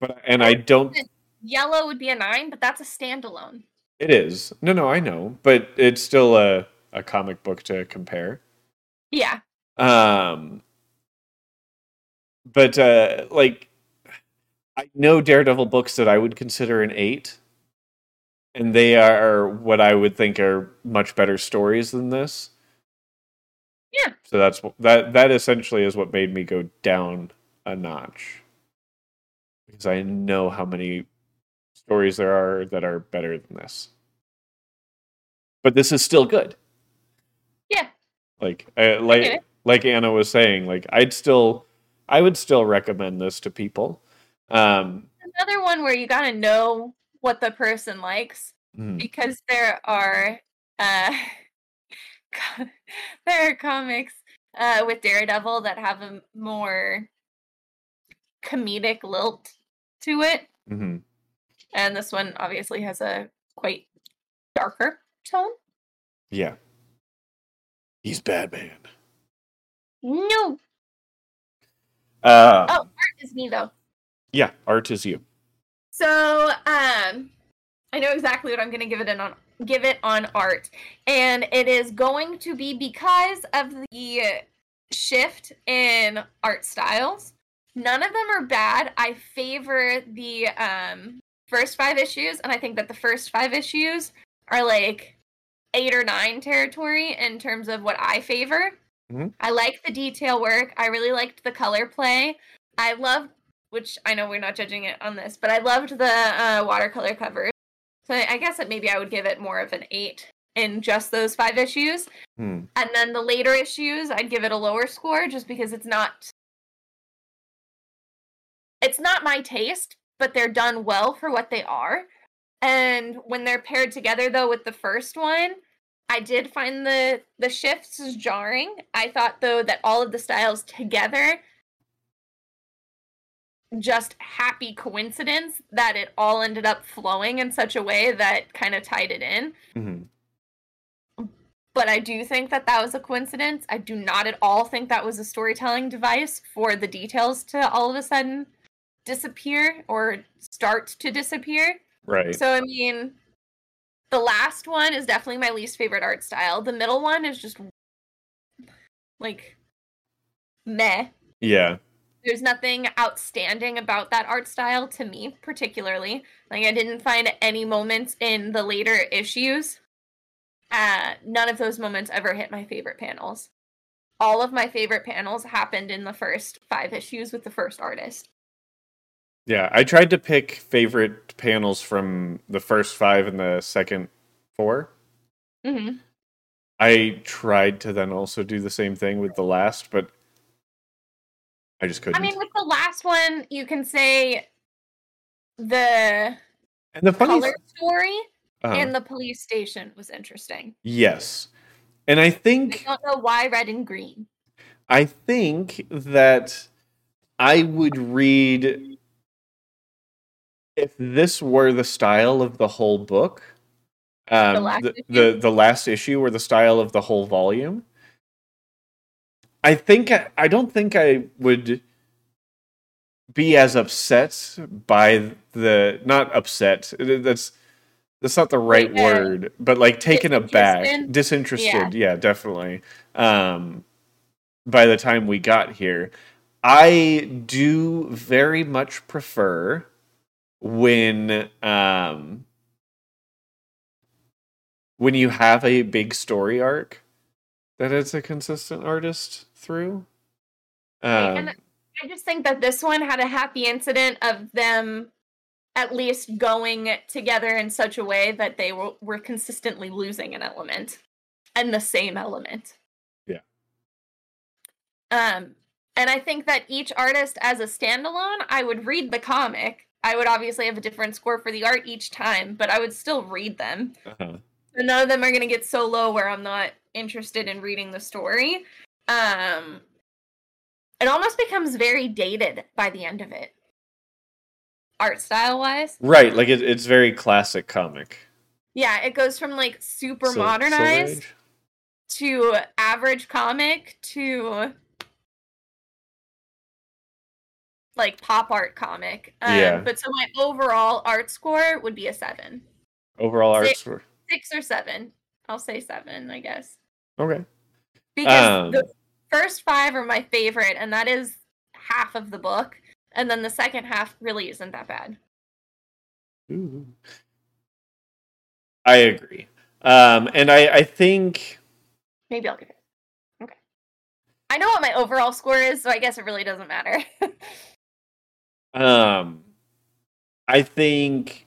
But and I don't Yellow would be a nine, but that's a standalone. It is. No, no, I know, but it's still a a comic book to compare. Yeah. Um but uh like I know Daredevil books that I would consider an 8 and they are what I would think are much better stories than this. Yeah. So that's that. That essentially is what made me go down a notch because I know how many stories there are that are better than this. But this is still good. Yeah. Like, I, like, like Anna was saying, like I'd still, I would still recommend this to people. Um, Another one where you gotta know what the person likes mm. because there are. Uh, there are comics uh, with Daredevil that have a more comedic lilt to it. Mm-hmm. And this one obviously has a quite darker tone. Yeah. He's Batman. No. Uh, oh, art is me though. Yeah, art is you. So, um, I know exactly what I'm going to give it on give it on art. And it is going to be because of the shift in art styles. None of them are bad. I favor the um, first five issues, and I think that the first five issues are like eight or nine territory in terms of what I favor. Mm-hmm. I like the detail work. I really liked the color play. I love which I know we're not judging it on this, but I loved the uh, watercolor covers. So I guess that maybe I would give it more of an eight in just those five issues. Hmm. And then the later issues, I'd give it a lower score just because it's not it's not my taste, but they're done well for what they are. And when they're paired together though with the first one, I did find the the shifts jarring. I thought though that all of the styles together just happy coincidence that it all ended up flowing in such a way that kind of tied it in. Mhm. But I do think that that was a coincidence. I do not at all think that was a storytelling device for the details to all of a sudden disappear or start to disappear. Right. So I mean, the last one is definitely my least favorite art style. The middle one is just like meh. yeah. There's nothing outstanding about that art style to me, particularly. Like I didn't find any moments in the later issues. Uh, none of those moments ever hit my favorite panels. All of my favorite panels happened in the first five issues with the first artist. Yeah. I tried to pick favorite panels from the first five and the second four. Mm-hmm. I tried to then also do the same thing with the last, but I just couldn't. I mean, with the last one, you can say the and the funny color story uh, and the police station was interesting. yes, and I think I don't know why red and green. I think that I would read if this were the style of the whole book. Um, last the, the the last issue or the style of the whole volume. I think I, don't think I would be as upset by the not upset. That's that's not the right uh, word, but like taken aback, disinterested? disinterested. Yeah, definitely. Um, by the time we got here, I do very much prefer when um when you have a big story arc that it's a consistent artist through. Um, and I just think that this one had a happy incident of them at least going together in such a way that they were, were consistently losing an element and the same element. Yeah. Um, and I think that each artist as a standalone, I would read the comic. I would obviously have a different score for the art each time, but I would still read them. uh-huh. None of them are going to get so low where I'm not interested in reading the story. Um, it almost becomes very dated by the end of it, art style wise. Right, like it, it's very classic comic. Yeah, it goes from like super Silver modernized to average comic to like pop art comic. Um, Yeah. But so my overall art score would be a seven, Overall art Six. score. six or seven. I'll say seven, I guess. Okay. Because Um, the first five are my favorite and that is half of the book and then the second half really isn't that bad Ooh. I agree. Um, and I, I think maybe i'll get it okay i know what my overall score is so i guess it really doesn't matter um, I think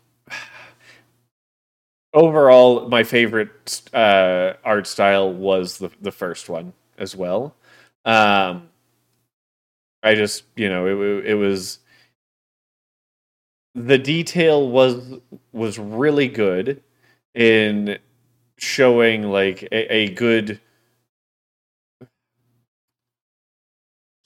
overall my favorite uh, art style was the the first one as well. Um, I just you know it it was the detail was was really good in showing like a, a good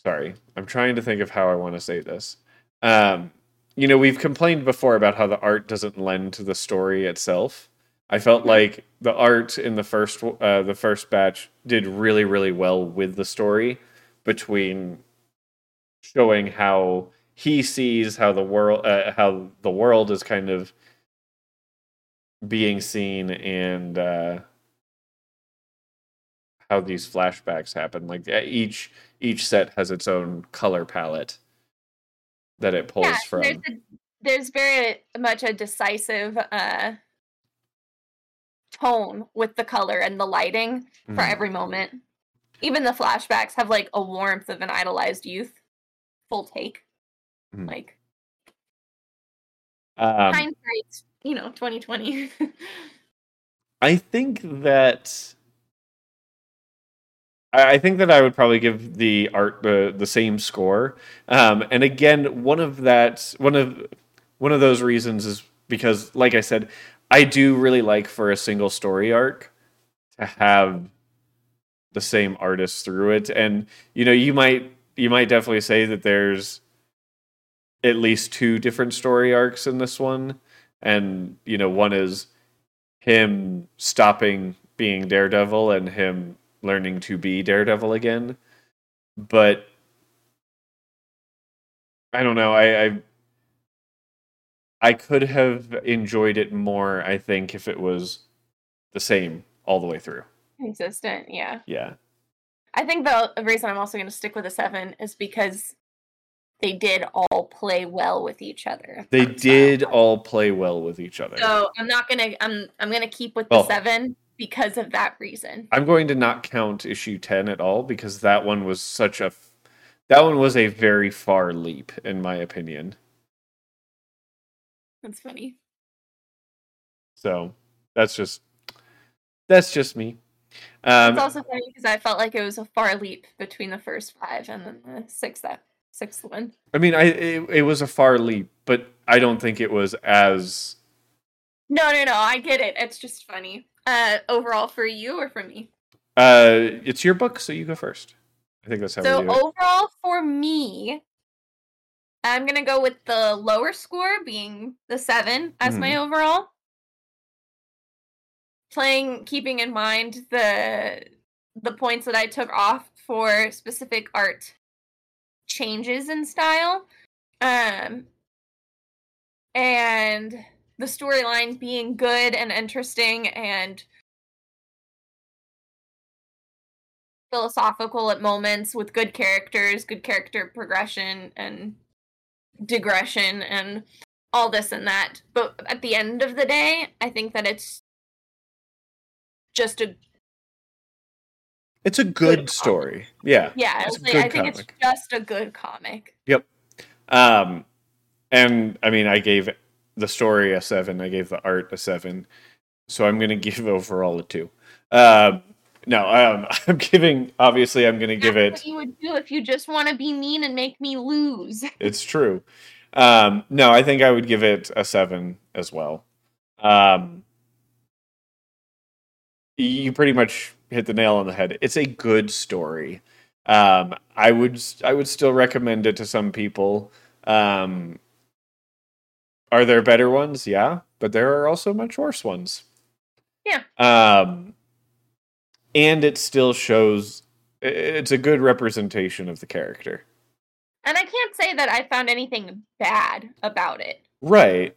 sorry i'm trying to think of how i want to say this um you know we've complained before about how the art doesn't lend to the story itself i felt like the art in the first uh the first batch did really really well with the story between showing how he sees how the world uh, how the world is kind of being seen and uh how these flashbacks happen. Like each each set has its own color palette that it pulls yeah from. there's, a, there's very much a decisive uh tone with the color and the lighting for Mhm. every moment even the flashbacks have like a warmth of an idolized youth full take Mhm. Like Um, hindsight's, you know, twenty twenty. I think that I I think that I would probably give the art the the same score. Um, and again, one of that one of one of those reasons is because, like I said, I do really like for a single story arc to have the same artist through it. And you know, you might you might definitely say that there's at least two different story arcs in this one. And, you know, one is him stopping being Daredevil and him learning to be Daredevil again. But I don't know. I, I I could have enjoyed it more. I think if it was the same all the way through. Consistent, yeah. Yeah, I think the reason I'm also going to stick with a seven is because they did all play well with each other. they did all play well with each other. So I'm not gonna. I'm. I'm gonna keep with the Well- seven because of that reason. I'm going to not count issue 10 at all because that one was such a that one was a very far leap in my opinion. That's funny. So, that's just that's just me. Um it's also funny because I felt like it was a far leap between the first five and then the sixth that sixth one. I mean, I it, it was a far leap, but I don't think it was as No, no, no. I get it. It's just funny. Uh, overall for you or for me? uh it's your book, so you go first. I think that's how So we do it. overall for me, I'm gonna go with the lower score being the seven as my Mm-hmm. overall. Playing, keeping in mind the the points that I took off for specific art changes in style, um, and the storyline being good and interesting and philosophical at moments with good characters, good character progression and digression and all this and that. But at the end of the day, I think that it's just a It's a good good comic. story. Yeah. yeah, It's like, I think it's just a good comic. Yep. Um, and I mean, I gave the story a seven. I gave the art a seven. So I'm going to give overall a two. Um, no, um, I'm giving. Obviously, I'm going to give That's it. what you would do if you just want to be mean and make me lose. It's true. Um, no, I think I would give it a seven as well. Um, you pretty much hit the nail on the head. It's a good story. Um, I would I would still recommend it to some people. Um, are there better ones? Yeah, but there are also much worse ones. Yeah. Um, and it still shows. It's a good representation of the character. And I can't say that I found anything bad about it. Right.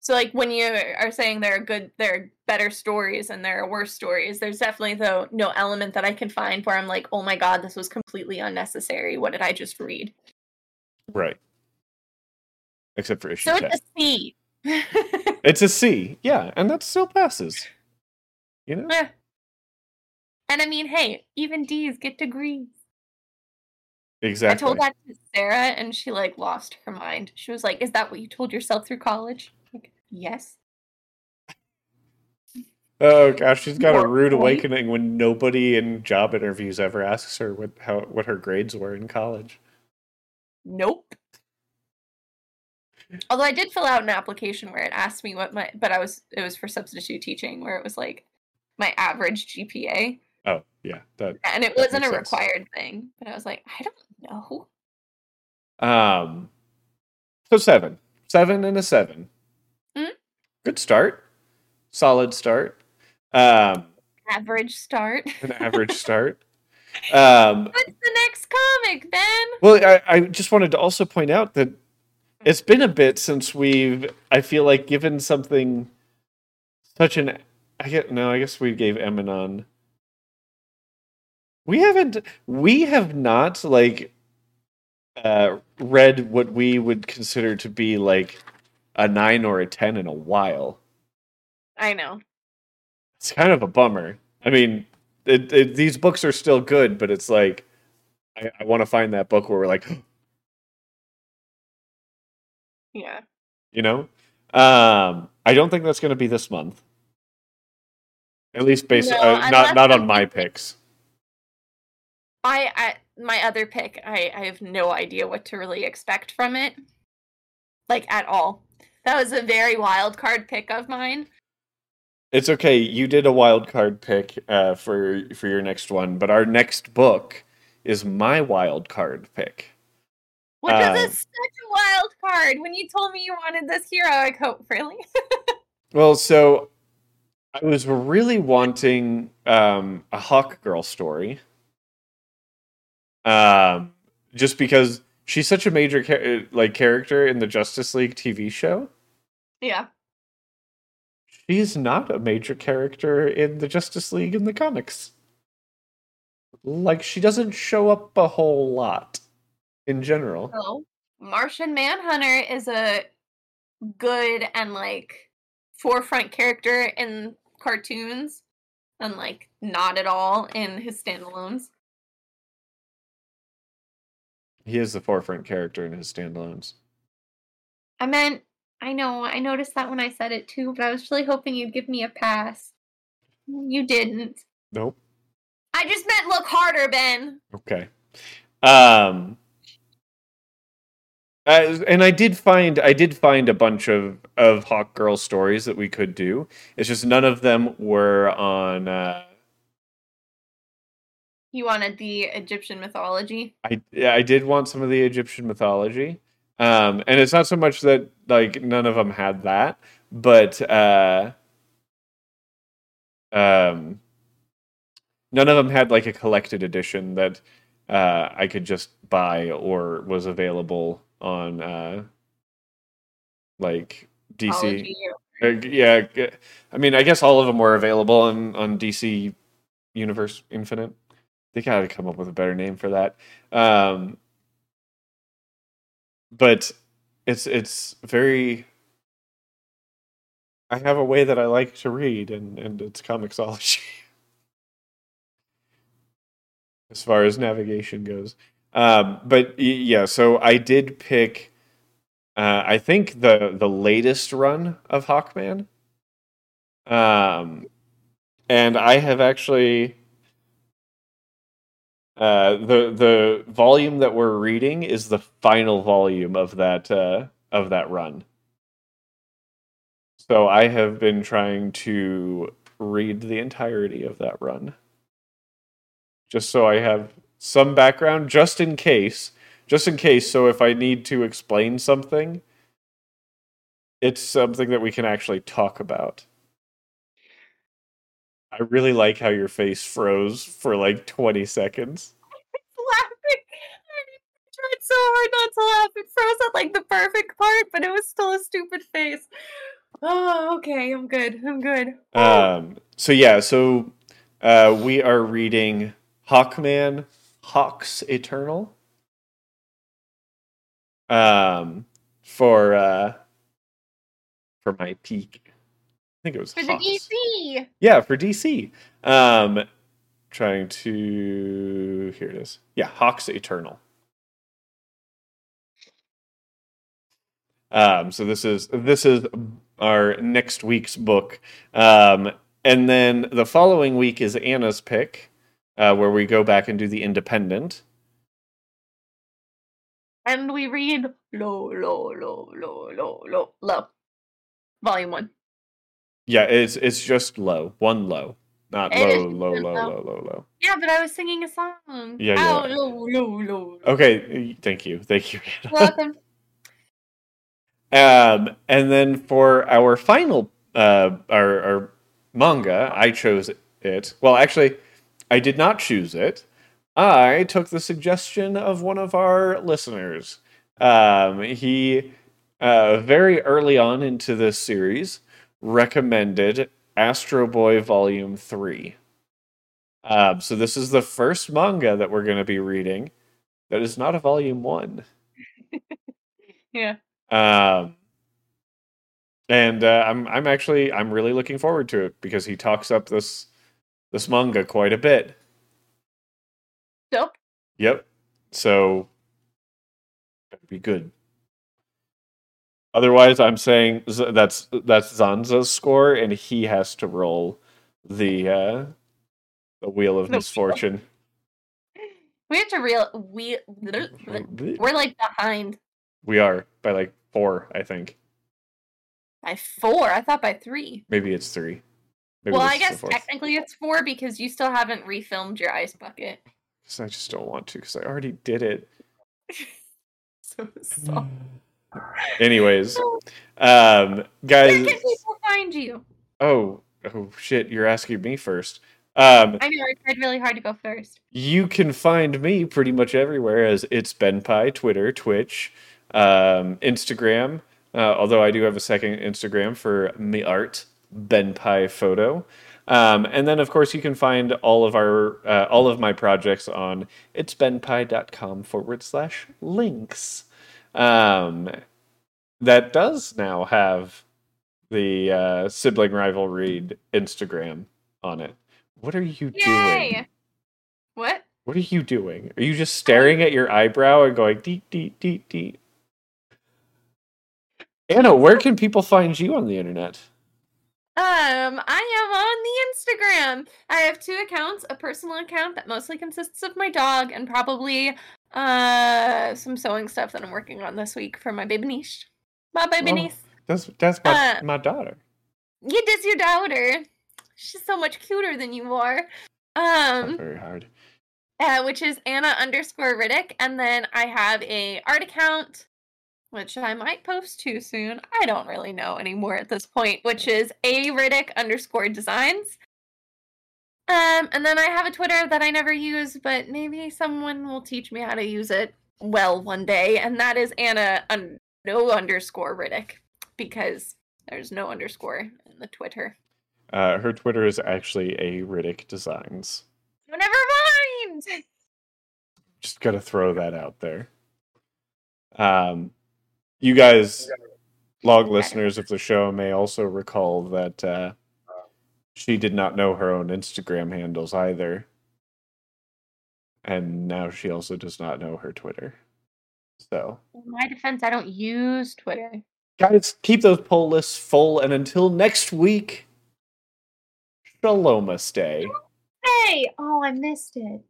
So like when you are saying there are good there are better stories and there are worse stories, there's definitely though no element that I can find where I'm like, oh my god, this was completely unnecessary. What did I just read? Right. Except for issue So 10. it's a C. It's a C. Yeah, and that still passes. You know? Eh. And I mean, hey, even D's get degrees. Exactly. I told that to Sarah and she like lost her mind. She was like, Is that what you told yourself through college? Like, yes. Oh gosh, she's got a rude awakening when nobody in job interviews ever asks her what how what her grades were in college. Nope. Although I did fill out an application where it asked me what my, but I was it was for substitute teaching where it was like my average GPA, Oh, yeah. That and it wasn't a makes sense. required thing. But I was like, I don't know. um so 7. 7 and a 7. Mhm. Good start. Solid start. Um Average start. an average start. Um What's the next comic, Ben? Well, I, I just wanted to also point out that it's been a bit since we've, I feel like, given something such an. I get no. I guess we gave Eminon. We haven't. We have not like uh, read what we would consider to be like a nine or a ten in a while. I know. It's kind of a bummer. I mean, it, it, these books are still good, but it's like I, I want to find that book where we're like, Yeah. You know, um, I don't think that's going to be this month. At least based No, uh, not not on my picks. I, I my other pick, I, I have no idea what to really expect from it. Like at all. That was a very wild card pick of mine. It's okay. You did a wild card pick uh, for for your next one, but our next book is my wild card pick. Which Um, is a, such a wild card. When you told me you wanted this hero, I go, really? Well, so I was really wanting um, a Hawkgirl story, um, just because she's such a major cha- like character in the Justice League TV show. yeah. She's not a major character in the Justice League in the comics. Like she doesn't show up a whole lot in general. So, Martian Manhunter is a good and like forefront character in cartoons and like not at all in his standalones. He is the forefront character in his standalones. I meant, I know, I noticed that when I said it too, but I was really hoping you'd give me a pass. You didn't. Nope. I just meant look harder, Ben. Okay. Um uh, and I did find I did find a bunch of of Hawkgirl stories that we could do. It's just none of them were on uh You wanted the Egyptian mythology. I yeah, I did want some of the Egyptian mythology. Um and it's not so much that like none of them had that, but uh um none of them had like a collected edition that uh I could just buy or was available on uh like DC. Uh, yeah, I mean, I guess all of them were available on on DC Universe Infinite. They gotta come up with a better name for that. Um, but it's it's very. I have a way that I like to read, and and it's Comixology. as far as navigation goes, um, but yeah, so I did pick. Uh, I think the the latest run of Hawkman. Um, and I have actually uh, the the volume that we're reading is the final volume of that uh, of that run. So I have been trying to read the entirety of that run, just so I have some background, just in case, just in case. So if I need to explain something, it's something that we can actually talk about. I really like how your face froze for like 20 seconds. I was laughing. I tried so hard not to laugh. It froze at like the perfect part, but it was still a stupid face. Oh, okay. I'm good. I'm good. Um, so yeah, so uh, we are reading Hawkman, Hawks Eternal. Um, for uh, for my peak, think it was For the DC. Yeah, for DC. Um, trying to here it is. Yeah, Hawks Eternal. Um, so this is this is our next week's book, um, and then the following week is Anna's pick, uh, where we go back and do the Independent. And we read low, low, low, low, low, low, low. Volume one. Yeah, it's it's just low, one low, not low, low, low, low. low, low. Yeah, but I was singing a song. Yeah, Ow, yeah. low, low, low. Okay, thank you, thank you. Welcome. Um, and then for our final uh, our, our manga, I chose it. Well, actually, I did not choose it. I took the suggestion of one of our listeners. Um, he uh, very early on into this series recommended Astro Boy Volume Three. Um, so this is the first manga that we're going to be reading that is not a Volume One. Yeah. Um, and uh, I'm I'm actually I'm really looking forward to it because he talks up this this manga quite a bit. Dope. Yep. So that'd be good. Otherwise, I'm saying that's that's Zanza's score, and he has to roll the uh, the wheel of The wheel. misfortune. We have to real we we're like behind We are by like four, I think. by four. I thought by three. Maybe it's three. Maybe well, I guess technically it's four because you still haven't refilmed your ice bucket. 'Cause I just don't want to because I already did it. So, so. Anyways, um, Where guys. can people find you? Oh, oh shit! You're asking me first. Um, I know I tried really hard to go first. you can find me pretty much everywhere as it's Ben Pie, Twitter, Twitch, um, Instagram. Uh, although I do have a second Instagram for me art, Ben Pie Photo. Um, and then, of course, you can find all of our uh, all of my projects on itsbenpie.com forward slash links. Um, that does now have the uh, sibling rivalry read Instagram on it. What are you doing? What? What are you doing? Are you just staring at your eyebrow and going deet deet deet deet? Anna, where can people find you on the internet? Um, I am on the Instagram. I have two accounts, a personal account that mostly consists of my dog and probably uh some sewing stuff that I'm working on this week for my baby niece. My baby Oh. niece. That's that's my Uh, my daughter. You dis your daughter. She's so much cuter than you are. Um very hard. uh, which is Anna underscore Riddick, and then I have a art account, which I might post too soon. I don't really know anymore at this point, which is a Riddick underscore designs. Um, and then I have a Twitter that I never use, but maybe someone will teach me how to use it well one day, and that is Anna un- no underscore Riddick because there's no underscore in the Twitter. Uh, her Twitter is actually a Riddick Designs. Oh, never mind. Just gotta throw that out there. Um, you guys, log listeners of the show, may also recall that uh, she did not know her own Instagram handles either, and now she also does not know her Twitter. So, In my defense, I don't use Twitter. guys, keep those poll lists full, and until next week, Shalom stay. Hey! Oh, I missed it.